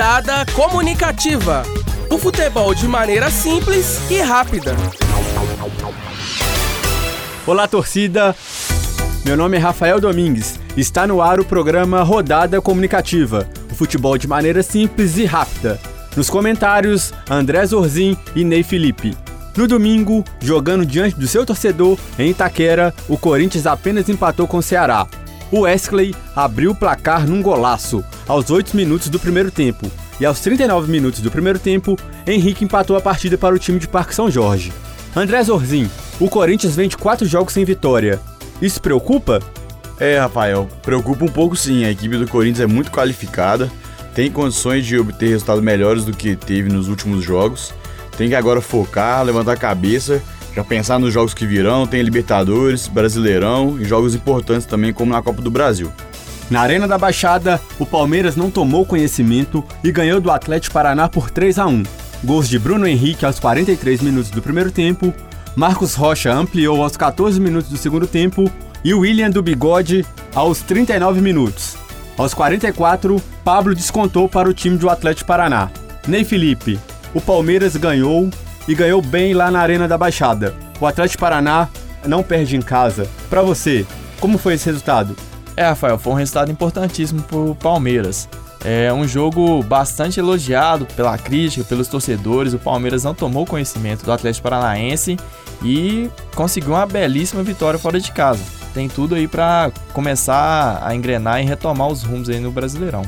Rodada comunicativa. O futebol de maneira simples e rápida. Olá, torcida. Meu nome é Rafael Domingues. Está no ar o programa Rodada Comunicativa. O futebol de maneira simples e rápida. Nos comentários, André Zorzin e Ney Felipe. No domingo, jogando diante do seu torcedor em Itaquera, o Corinthians apenas empatou com o Ceará. O Wesley abriu o placar num golaço aos 8 minutos do primeiro tempo. E aos 39 minutos do primeiro tempo, Henrique empatou a partida para o time de Parque São Jorge. André Zorzin, o Corinthians vem de 4 jogos sem vitória. Isso preocupa? É, Rafael, preocupa um pouco sim. A equipe do Corinthians é muito qualificada, tem condições de obter resultados melhores do que teve nos últimos jogos. Tem que agora focar, levantar a cabeça, já pensar nos jogos que virão. Tem Libertadores, Brasileirão e jogos importantes também, como na Copa do Brasil. Na Arena da Baixada, o Palmeiras não tomou conhecimento e ganhou do Atlético Paraná por 3 a 1. Gols de Bruno Henrique aos 43 minutos do primeiro tempo, Marcos Rocha ampliou aos 14 minutos do segundo tempo e William do Bigode aos 39 minutos. Aos 44, Pablo descontou para o time do Atlético Paraná. Ney Felipe, o Palmeiras ganhou e ganhou bem lá na Arena da Baixada. O Atlético Paraná não perde em casa. Para você, como foi esse resultado? É, Rafael, foi um resultado importantíssimo para o Palmeiras. É um jogo bastante elogiado pela crítica, pelos torcedores. O Palmeiras não tomou conhecimento do Atlético Paranaense e conseguiu uma belíssima vitória fora de casa tem tudo aí para começar a engrenar e retomar os rumos aí no Brasileirão.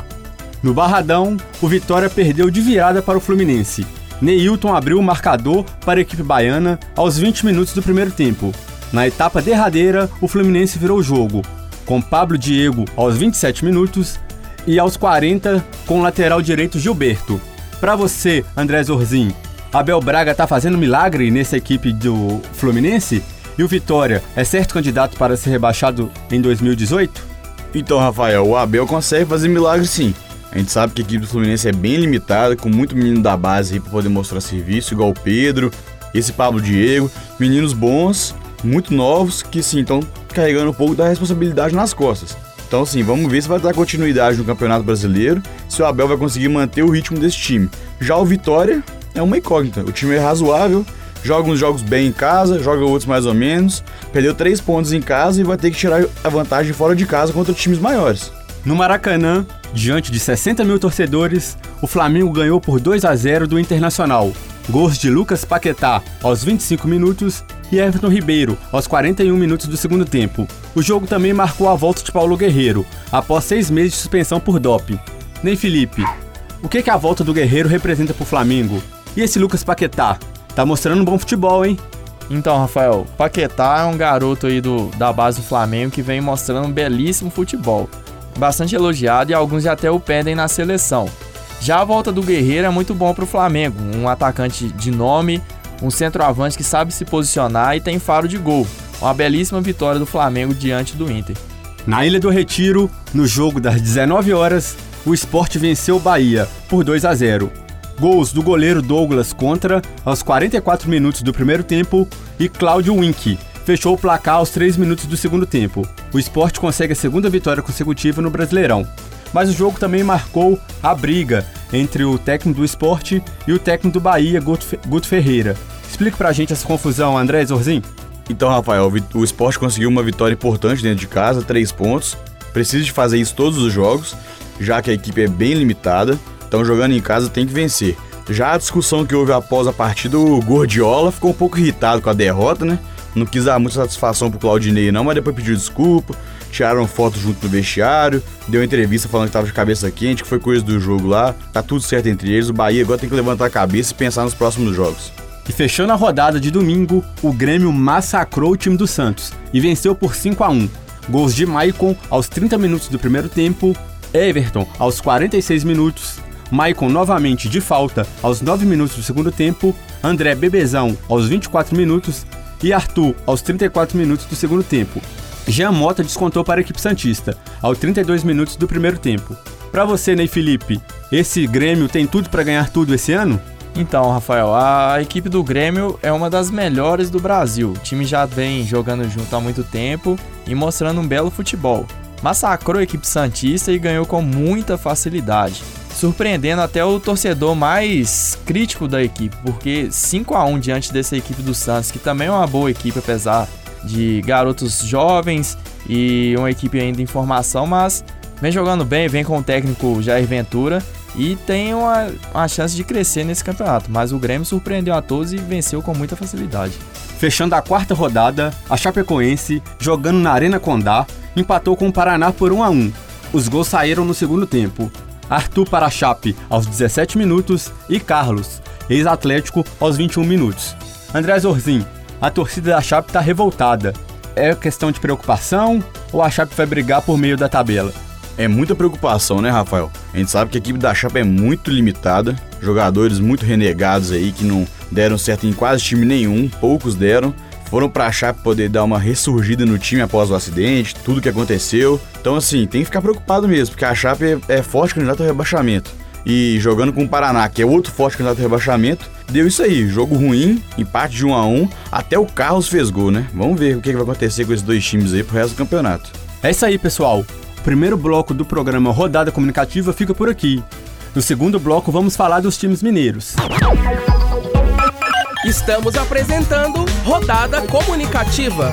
No Barradão, o Vitória perdeu de virada para o Fluminense. Neilton abriu o marcador para a equipe baiana aos 20 minutos do primeiro tempo. Na etapa derradeira, o Fluminense virou o jogo, com Pablo Diego aos 27 minutos e aos 40 com o lateral direito Gilberto. Para você, André Zorzin, Abel Braga tá fazendo milagre nessa equipe do Fluminense? E o Vitória é certo candidato para ser rebaixado em 2018? Então, Rafael, o Abel consegue fazer milagre sim. A gente sabe que a equipe do Fluminense é bem limitada, com muito menino da base aí para poder mostrar serviço, igual o Pedro, esse Pablo Diego, meninos bons, muito novos, que sim, estão carregando um pouco da responsabilidade nas costas. Então, sim, vamos ver se vai dar continuidade no Campeonato Brasileiro, se o Abel vai conseguir manter o ritmo desse time. Já o Vitória é uma incógnita. O time é razoável, joga uns jogos bem em casa, joga outros mais ou menos, perdeu três pontos em casa e vai ter que tirar a vantagem fora de casa contra times maiores. No Maracanã, diante de 60 mil torcedores, o Flamengo ganhou por 2 a 0 do Internacional. Gols de Lucas Paquetá aos 25 minutos e Everton Ribeiro aos 41 minutos do segundo tempo. O jogo também marcou a volta de Paulo Guerreiro, após seis meses de suspensão por doping. Nem Felipe, o que, que a volta do Guerreiro representa para o Flamengo? E esse Lucas Paquetá, Tá mostrando um bom futebol, hein? Então, Rafael, Paquetá é um garoto aí do, da base do Flamengo que vem mostrando um belíssimo futebol. Bastante elogiado e alguns até o pedem na seleção. Já a volta do Guerreiro é muito bom para o Flamengo, um atacante de nome, um centroavante que sabe se posicionar e tem faro de gol. Uma belíssima vitória do Flamengo diante do Inter. Na Ilha do Retiro, no jogo das 19 horas, o esporte venceu o Bahia por 2 a 0. Gols do goleiro Douglas contra aos 44 minutos do primeiro tempo e Cláudio Wink fechou o placar aos 3 minutos do segundo tempo. O esporte consegue a segunda vitória consecutiva no Brasileirão. Mas o jogo também marcou a briga entre o técnico do esporte e o técnico do Bahia, Guto Ferreira. Explica pra gente essa confusão, André Zorzin. Então, Rafael, o esporte conseguiu uma vitória importante dentro de casa, três pontos. Precisa de fazer isso todos os jogos, já que a equipe é bem limitada. Então, jogando em casa tem que vencer. Já a discussão que houve após a partida, o Gordiola ficou um pouco irritado com a derrota, né? Não quis dar muita satisfação pro Claudinei, não, mas depois pediu desculpa, tiraram foto junto no vestiário, deu entrevista falando que tava de cabeça quente, que foi coisa do jogo lá, tá tudo certo entre eles. O Bahia agora tem que levantar a cabeça e pensar nos próximos jogos. E fechando a rodada de domingo, o Grêmio massacrou o time do Santos e venceu por 5 a 1 Gols de Maicon aos 30 minutos do primeiro tempo, Everton aos 46 minutos Maicon novamente de falta aos 9 minutos do segundo tempo, André Bebezão aos 24 minutos e Arthur aos 34 minutos do segundo tempo. Jean Mota descontou para a equipe Santista, aos 32 minutos do primeiro tempo. Para você, Ney Felipe, esse Grêmio tem tudo para ganhar tudo esse ano? Então, Rafael, a equipe do Grêmio é uma das melhores do Brasil. O time já vem jogando junto há muito tempo e mostrando um belo futebol. Massacrou a equipe Santista e ganhou com muita facilidade. Surpreendendo até o torcedor mais crítico da equipe, porque 5 a 1 diante dessa equipe do Santos, que também é uma boa equipe apesar de garotos jovens e uma equipe ainda em formação, mas vem jogando bem, vem com o técnico Jair Ventura e tem uma, uma chance de crescer nesse campeonato. Mas o Grêmio surpreendeu a todos e venceu com muita facilidade. Fechando a quarta rodada, a Chapecoense, jogando na Arena Condá, empatou com o Paraná por 1 a 1. Os gols saíram no segundo tempo. Arthur para a Chape aos 17 minutos e Carlos, ex-Atlético, aos 21 minutos. André Zorzin, a torcida da Chape está revoltada. É questão de preocupação ou a Chape vai brigar por meio da tabela? É muita preocupação, né, Rafael? A gente sabe que a equipe da Chape é muito limitada, jogadores muito renegados aí que não deram certo em quase time nenhum, poucos deram. Foram pra Chape poder dar uma ressurgida no time após o acidente, tudo que aconteceu. Então, assim, tem que ficar preocupado mesmo, porque a Chape é, é forte candidato ao rebaixamento. E jogando com o Paraná, que é outro forte candidato ao rebaixamento, deu isso aí. Jogo ruim, empate de 1 a 1 Até o Carlos fez gol, né? Vamos ver o que vai acontecer com esses dois times aí pro resto do campeonato. É isso aí, pessoal. O primeiro bloco do programa Rodada Comunicativa fica por aqui. No segundo bloco, vamos falar dos times mineiros. Estamos apresentando Rodada Comunicativa.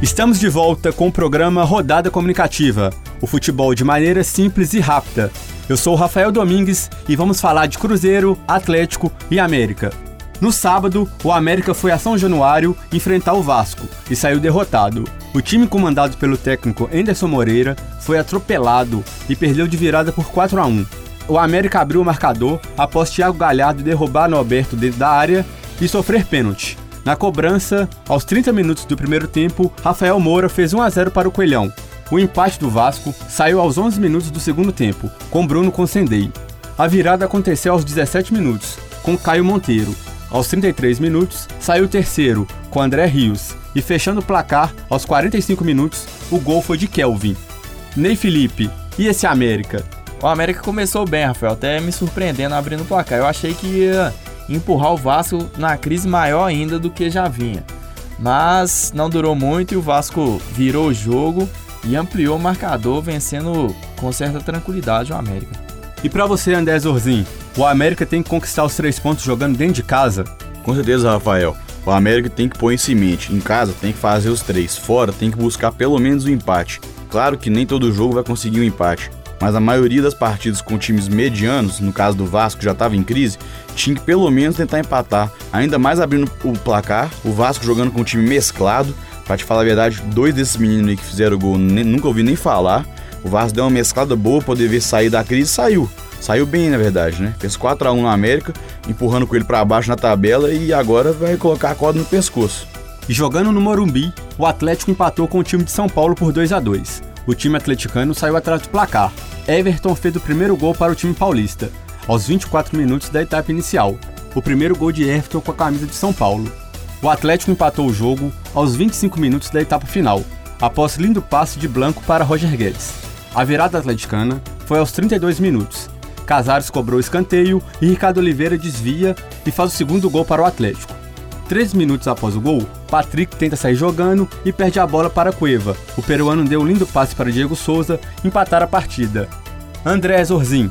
Estamos de volta com o programa Rodada Comunicativa, o futebol de maneira simples e rápida. Eu sou o Rafael Domingues e vamos falar de Cruzeiro, Atlético e América. No sábado, o América foi a São Januário enfrentar o Vasco e saiu derrotado. O time comandado pelo técnico Anderson Moreira foi atropelado e perdeu de virada por 4 a 1. O América abriu o marcador após Thiago Galhardo derrubar Norberto dentro da área e sofrer pênalti. Na cobrança, aos 30 minutos do primeiro tempo, Rafael Moura fez 1 a 0 para o Coelhão. O empate do Vasco saiu aos 11 minutos do segundo tempo, com Bruno Consendei. A virada aconteceu aos 17 minutos, com Caio Monteiro, aos 33 minutos, saiu o terceiro, com André Rios, e fechando o placar, aos 45 minutos, o gol foi de Kelvin. Ney Felipe, e esse América? O América começou bem, Rafael, até me surpreendendo abrindo o placar. Eu achei que ia empurrar o Vasco na crise maior ainda do que já vinha. Mas não durou muito e o Vasco virou o jogo e ampliou o marcador, vencendo com certa tranquilidade o América. E para você, André Zorzin, o América tem que conquistar os três pontos jogando dentro de casa? Com certeza, Rafael. O América tem que pôr em mente. Em casa tem que fazer os três. Fora tem que buscar pelo menos o um empate. Claro que nem todo jogo vai conseguir um empate. Mas a maioria das partidas com times medianos, no caso do Vasco, já estava em crise, tinha que pelo menos tentar empatar. Ainda mais abrindo o placar, o Vasco jogando com um time mesclado. Pra te falar a verdade, dois desses meninos aí que fizeram gol nunca ouvi nem falar. O Vasco deu uma mesclada boa, poder ver sair da crise saiu. Saiu bem, na verdade, né? Fez 4 a 1 na América, empurrando com ele para baixo na tabela e agora vai colocar a corda no pescoço. Jogando no Morumbi, o Atlético empatou com o time de São Paulo por 2 a 2. O time atleticano saiu atrás do placar. Everton fez o primeiro gol para o time paulista, aos 24 minutos da etapa inicial. O primeiro gol de Everton com a camisa de São Paulo. O Atlético empatou o jogo aos 25 minutos da etapa final, após lindo passe de Blanco para Roger Guedes. A virada atleticana foi aos 32 minutos, Casares cobrou escanteio e Ricardo Oliveira desvia e faz o segundo gol para o Atlético. Três minutos após o gol, Patrick tenta sair jogando e perde a bola para Cueva. O peruano deu um lindo passe para Diego Souza empatar a partida. André Zorzin.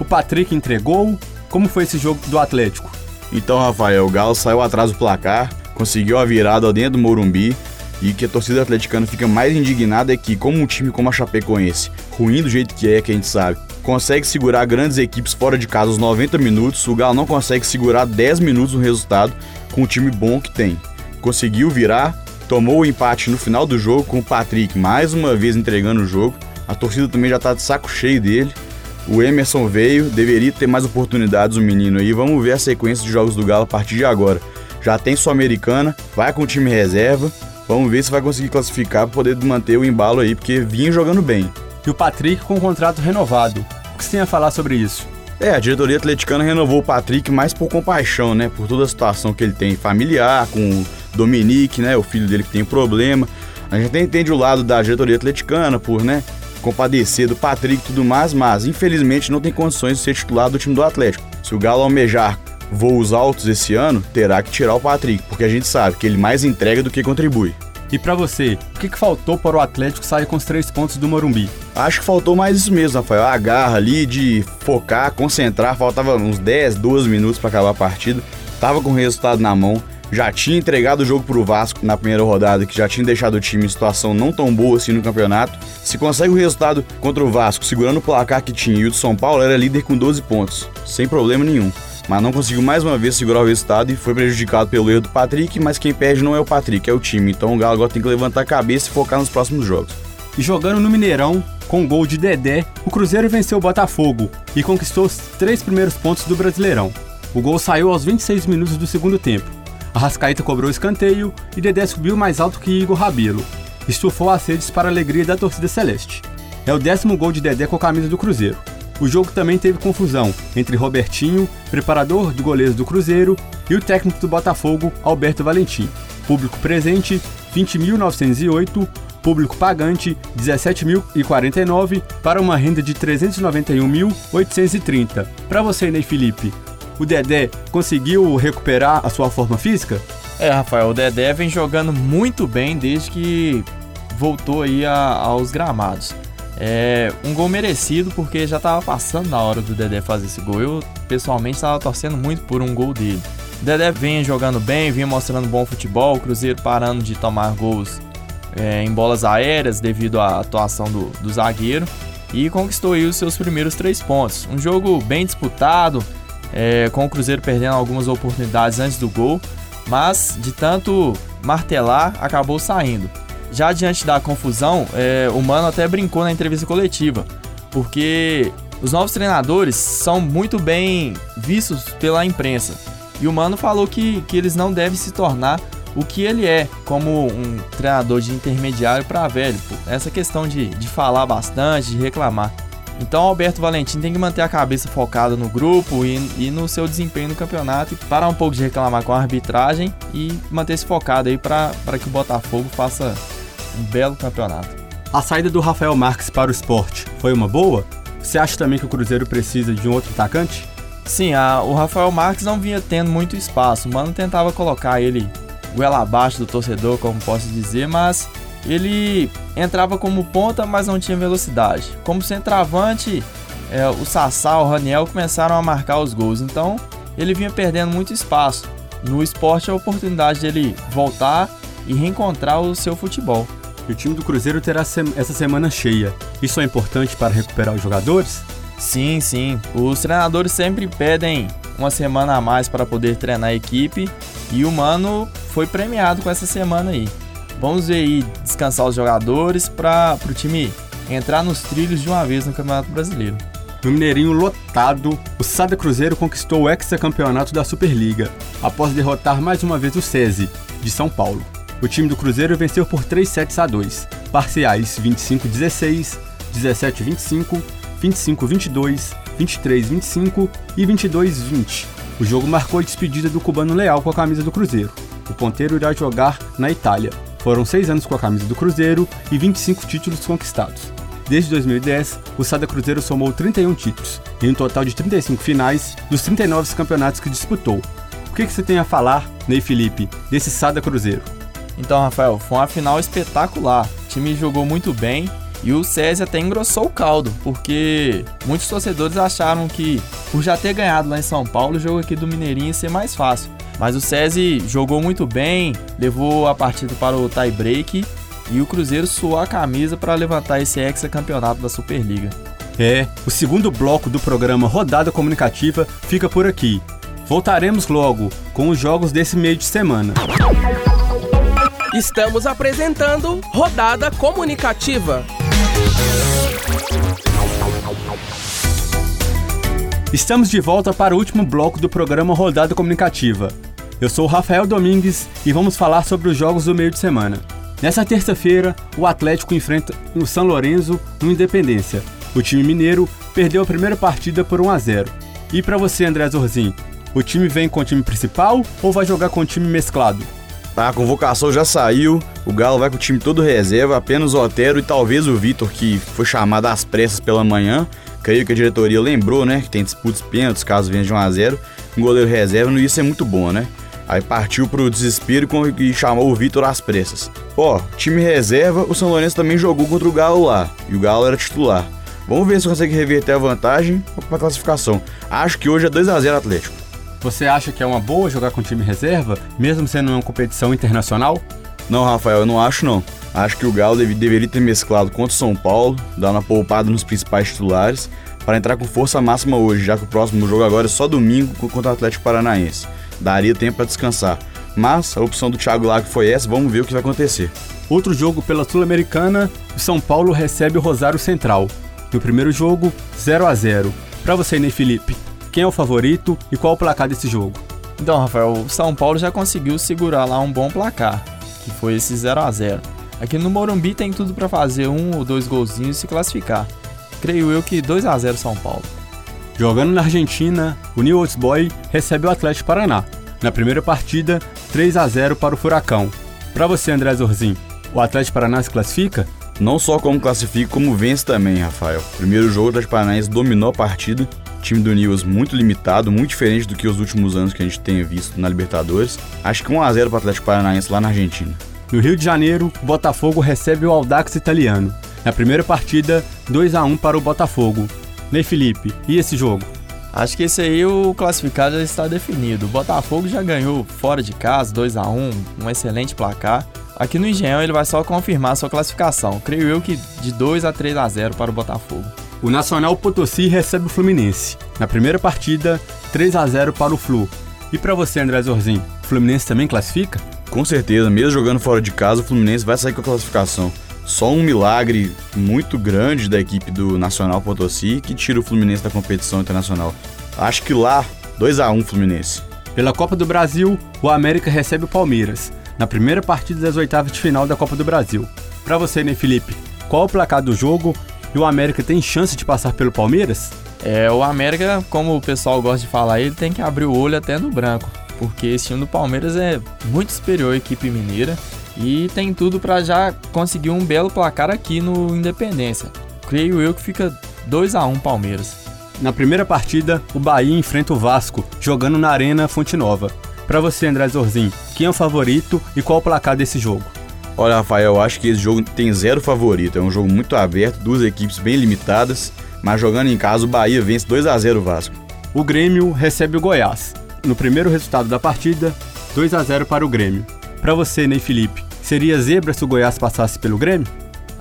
O Patrick entregou. Como foi esse jogo do Atlético? Então, Rafael, o Galo saiu atrás do placar, conseguiu a virada dentro do Morumbi e que a torcida atleticana fica mais indignada é que, como um time como a Chapecoense, ruim do jeito que é, que a gente sabe, consegue segurar grandes equipes fora de casa os 90 minutos, o Galo não consegue segurar 10 minutos no resultado com o time bom que tem. Conseguiu virar, tomou o empate no final do jogo com o Patrick mais uma vez entregando o jogo. A torcida também já tá de saco cheio dele. O Emerson veio, deveria ter mais oportunidades o menino aí. Vamos ver a sequência de jogos do Galo a partir de agora. Já tem Sul-Americana, vai com o time reserva. Vamos ver se vai conseguir classificar para poder manter o embalo aí, porque vinha jogando bem. E o Patrick com um contrato renovado. O que você tem a falar sobre isso? É, a diretoria atleticana renovou o Patrick mais por compaixão, né? Por toda a situação que ele tem familiar, com o Dominique, né? O filho dele que tem problema. A gente até entende o lado da diretoria atleticana por, né? Compadecer do Patrick e tudo mais, mas infelizmente não tem condições de ser titular do time do Atlético. Se o Galo almejar voos altos esse ano, terá que tirar o Patrick, porque a gente sabe que ele mais entrega do que contribui. E para você, o que, que faltou para o Atlético sair com os três pontos do Morumbi? Acho que faltou mais isso mesmo, Rafael. A garra ali de focar, concentrar. Faltava uns 10, 12 minutos para acabar a partida. Tava com o resultado na mão. Já tinha entregado o jogo pro Vasco na primeira rodada, que já tinha deixado o time em situação não tão boa assim no campeonato. Se consegue o resultado contra o Vasco, segurando o placar que tinha, e o do São Paulo era líder com 12 pontos, sem problema nenhum mas não conseguiu mais uma vez segurar o resultado e foi prejudicado pelo erro do Patrick, mas quem perde não é o Patrick, é o time. Então o Galo agora tem que levantar a cabeça e focar nos próximos jogos. E jogando no Mineirão, com gol de Dedé, o Cruzeiro venceu o Botafogo e conquistou os três primeiros pontos do Brasileirão. O gol saiu aos 26 minutos do segundo tempo. A Rascaeta cobrou o escanteio e Dedé subiu mais alto que Igor Rabelo. Estufou as redes para a alegria da torcida celeste. É o décimo gol de Dedé com a camisa do Cruzeiro. O jogo também teve confusão entre Robertinho, preparador de goleiros do Cruzeiro, e o técnico do Botafogo, Alberto Valentim. Público presente, 20.908, público pagante, 17.049, para uma renda de 391.830. Para você, Ney Felipe, o Dedé conseguiu recuperar a sua forma física? É, Rafael, o Dedé vem jogando muito bem desde que voltou aí a, aos gramados. É um gol merecido porque já estava passando na hora do Dedé fazer esse gol. Eu pessoalmente estava torcendo muito por um gol dele. O Dedé vem jogando bem, vinha mostrando bom futebol, o Cruzeiro parando de tomar gols é, em bolas aéreas devido à atuação do, do zagueiro e conquistou os seus primeiros três pontos. Um jogo bem disputado, é, com o Cruzeiro perdendo algumas oportunidades antes do gol, mas de tanto martelar acabou saindo. Já diante da confusão, é, o Mano até brincou na entrevista coletiva, porque os novos treinadores são muito bem vistos pela imprensa. E o Mano falou que, que eles não devem se tornar o que ele é, como um treinador de intermediário para velho. Pô. Essa questão de, de falar bastante, de reclamar. Então Alberto Valentim tem que manter a cabeça focada no grupo e, e, no seu desempenho no campeonato e parar um pouco de reclamar com a arbitragem e manter-se focado aí para que o Botafogo faça um belo campeonato. A saída do Rafael Marques para o esporte foi uma boa? Você acha também que o Cruzeiro precisa de um outro atacante? Sim, a, o Rafael Marques não vinha tendo muito espaço. O Mano tentava colocar ele goela abaixo do torcedor, como posso dizer, mas ele entrava como ponta, mas não tinha velocidade. Como centroavante, é, o Sassá, o Raniel começaram a marcar os gols, então ele vinha perdendo muito espaço. No esporte, a oportunidade dele voltar e reencontrar o seu futebol. E o time do Cruzeiro terá essa semana cheia. Isso é importante para recuperar os jogadores? Sim, sim. Os treinadores sempre pedem uma semana a mais para poder treinar a equipe e o Mano foi premiado com essa semana aí. Vamos ver aí descansar os jogadores para o time entrar nos trilhos de uma vez no Campeonato Brasileiro. No Mineirinho lotado, o Sada Cruzeiro conquistou o hexacampeonato da Superliga, após derrotar mais uma vez o SESI, de São Paulo. O time do Cruzeiro venceu por 3 sets a 2, parciais 25-16, 17-25, 25-22, 23-25 e 22-20. O jogo marcou a despedida do cubano Leal com a camisa do Cruzeiro. O ponteiro irá jogar na Itália. Foram seis anos com a camisa do Cruzeiro e 25 títulos conquistados. Desde 2010, o Sada Cruzeiro somou 31 títulos, em um total de 35 finais dos 39 campeonatos que disputou. O que, que você tem a falar, Ney Felipe, desse Sada Cruzeiro? Então, Rafael, foi uma final espetacular. O time jogou muito bem e o SESI até engrossou o caldo, porque muitos torcedores acharam que, por já ter ganhado lá em São Paulo, o jogo aqui do Mineirinho ia ser mais fácil. Mas o SESI jogou muito bem, levou a partida para o tie break e o Cruzeiro suou a camisa para levantar esse hexacampeonato da Superliga. É, o segundo bloco do programa Rodada Comunicativa fica por aqui. Voltaremos logo com os jogos desse meio de semana. Estamos apresentando Rodada Comunicativa. Estamos de volta para o último bloco do programa Rodada Comunicativa. Eu sou Rafael Domingues e vamos falar sobre os jogos do meio de semana. Nessa terça-feira, o Atlético enfrenta o São Lourenço no Independência. O time mineiro perdeu a primeira partida por 1 a 0. E para você, André Zorzin, o time vem com o time principal ou vai jogar com o time mesclado? A convocação já saiu, o Galo vai com o time todo reserva, apenas o Otero e talvez o Vitor, que foi chamado às pressas pela manhã. Creio que a diretoria lembrou, né, que tem disputas pênaltis caso venha de 1 a 0 um goleiro reserva, e isso é muito bom, né? Aí partiu pro desespero e chamou o Vitor às pressas. Ó, time reserva, o São Lourenço também jogou contra o Galo lá, e o Galo era titular. Vamos ver se consegue reverter a vantagem para a classificação. Acho que hoje é 2 a 0 Atlético. Você acha que é uma boa jogar com time reserva, mesmo sendo uma competição internacional? Não, Rafael, eu não acho não. Acho que o Galo deve, deveria ter mesclado contra o São Paulo, dar uma poupada nos principais titulares, para entrar com força máxima hoje, já que o próximo jogo agora é só domingo contra o Atlético Paranaense. Daria tempo para descansar. Mas a opção do Thiago Lago foi essa, vamos ver o que vai acontecer. Outro jogo pela Sul-Americana, o São Paulo recebe o Rosário Central. No primeiro jogo, 0 a 0 Para você, Ney Felipe, quem é o favorito e qual o placar desse jogo? Então, Rafael, o São Paulo já conseguiu segurar lá um bom placar, que foi esse 0 a 0 Aqui no Morumbi tem tudo para fazer um ou dois golzinhos e se classificar. Creio eu que 2 a 0 São Paulo. Jogando na Argentina, o New Old Boy recebe o Atlético Paraná. Na primeira partida, 3 a 0 para o Furacão. Para você, André Zorzin, o Atlético Paraná se classifica? Não só como classifica, como vence também, Rafael. Primeiro jogo, o Atlético Paranaense dominou a partida. Time do Nils muito limitado, muito diferente do que os últimos anos que a gente tem visto na Libertadores. Acho que 1x0 para o Atlético Paranaense lá na Argentina. No Rio de Janeiro, o Botafogo recebe o Aldax italiano. Na primeira partida, 2 a 1 para o Botafogo. Ney Felipe, e esse jogo? Acho que esse aí o classificado já está definido. O Botafogo já ganhou fora de casa, 2 a 1 um excelente placar. Aqui no Engenhão ele vai só confirmar sua classificação. Creio eu que de 2 a 3 a 0 para o Botafogo. O Nacional Potosí recebe o Fluminense. Na primeira partida, 3 a 0 para o Flu. E para você, André Zorzin, o Fluminense também classifica? Com certeza, mesmo jogando fora de casa, o Fluminense vai sair com a classificação. Só um milagre muito grande da equipe do Nacional Potosí que tira o Fluminense da competição internacional. Acho que lá, 2 a 1 Fluminense. Pela Copa do Brasil, o América recebe o Palmeiras, na primeira partida das oitavas de final da Copa do Brasil. Para você, né, Felipe? Qual o placar do jogo e o América tem chance de passar pelo Palmeiras? É, o América, como o pessoal gosta de falar, ele tem que abrir o olho até no branco porque esse time do Palmeiras é muito superior à equipe mineira e tem tudo para já conseguir um belo placar aqui no Independência. Creio eu que fica 2 a 1 Palmeiras. Na primeira partida, o Bahia enfrenta o Vasco, jogando na Arena Fonte Nova. Para você, André Zorzin, quem é o favorito e qual o placar desse jogo? Olha, Rafael, eu acho que esse jogo tem zero favorito. É um jogo muito aberto, duas equipes bem limitadas, mas jogando em casa, o Bahia vence 2 a 0 o Vasco. O Grêmio recebe o Goiás no primeiro resultado da partida, 2 a 0 para o Grêmio. Para você, Ney Felipe, seria zebra se o Goiás passasse pelo Grêmio?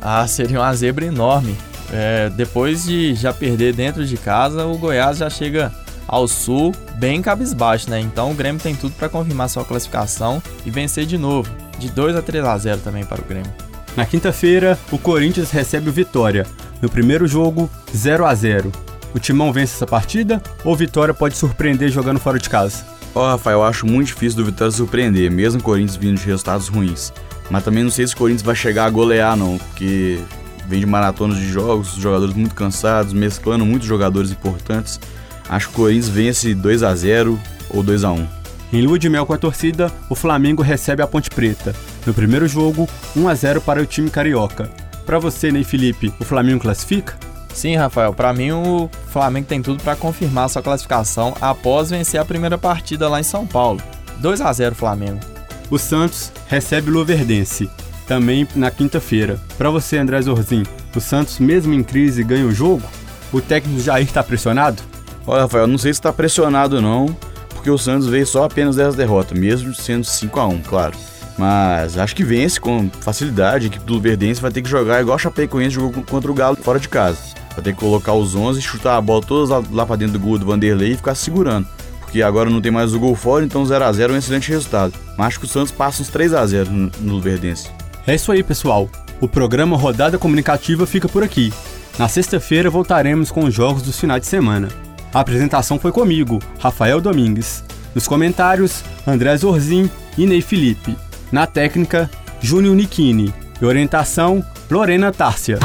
Ah, seria uma zebra enorme. É, depois de já perder dentro de casa, o Goiás já chega ao sul bem cabisbaixo, né? Então o Grêmio tem tudo para confirmar sua classificação e vencer de novo, de 2 a 3 a 0 também para o Grêmio. Na quinta-feira, o Corinthians recebe o Vitória. No primeiro jogo, 0 a 0 o Timão vence essa partida ou o Vitória pode surpreender jogando fora de casa? Ó, oh, Rafael, eu acho muito difícil do Vitória surpreender, mesmo o Corinthians vindo de resultados ruins. Mas também não sei se o Corinthians vai chegar a golear, não, porque vem de maratonas de jogos, jogadores muito cansados, mesclando muitos jogadores importantes. Acho que o Corinthians vence 2 a 0 ou 2 a 1 Em lua de mel com a torcida, o Flamengo recebe a Ponte Preta. No primeiro jogo, 1 a 0 para o time carioca. Para você, Ney Felipe, o Flamengo classifica? Sim, Rafael, para mim o Flamengo tem tudo para confirmar sua classificação após vencer a primeira partida lá em São Paulo. 2 a 0 Flamengo. O Santos recebe o Luverdense, também na quinta-feira. Para você, André Zorzin, o Santos, mesmo em crise, ganha o jogo? O técnico Jair está pressionado? Olha, Rafael, não sei se está pressionado não, porque o Santos veio só apenas 10 derrotas, mesmo sendo 5 a 1 claro. Mas acho que vence com facilidade. A equipe do Luverdense vai ter que jogar igual a Chapecoense jogou contra o Galo fora de casa. Vai ter que colocar os 11, chutar a bola todas lá, pra dentro do gol do Vanderlei e ficar segurando. Porque agora não tem mais o gol fora, então 0x0 é um excelente resultado. Mas acho que o Santos passa uns 3x0 no, no Verdense. É isso aí, pessoal. O programa Rodada Comunicativa fica por aqui. Na sexta-feira voltaremos com os jogos dos finais de semana. A apresentação foi comigo, Rafael Domingues. Nos comentários, André Zorzin e Ney Felipe. Na técnica, Júnior Nikini. E orientação, Lorena Tárcia.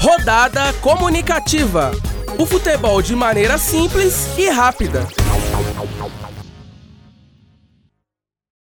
Rodada comunicativa. O futebol de maneira simples e rápida.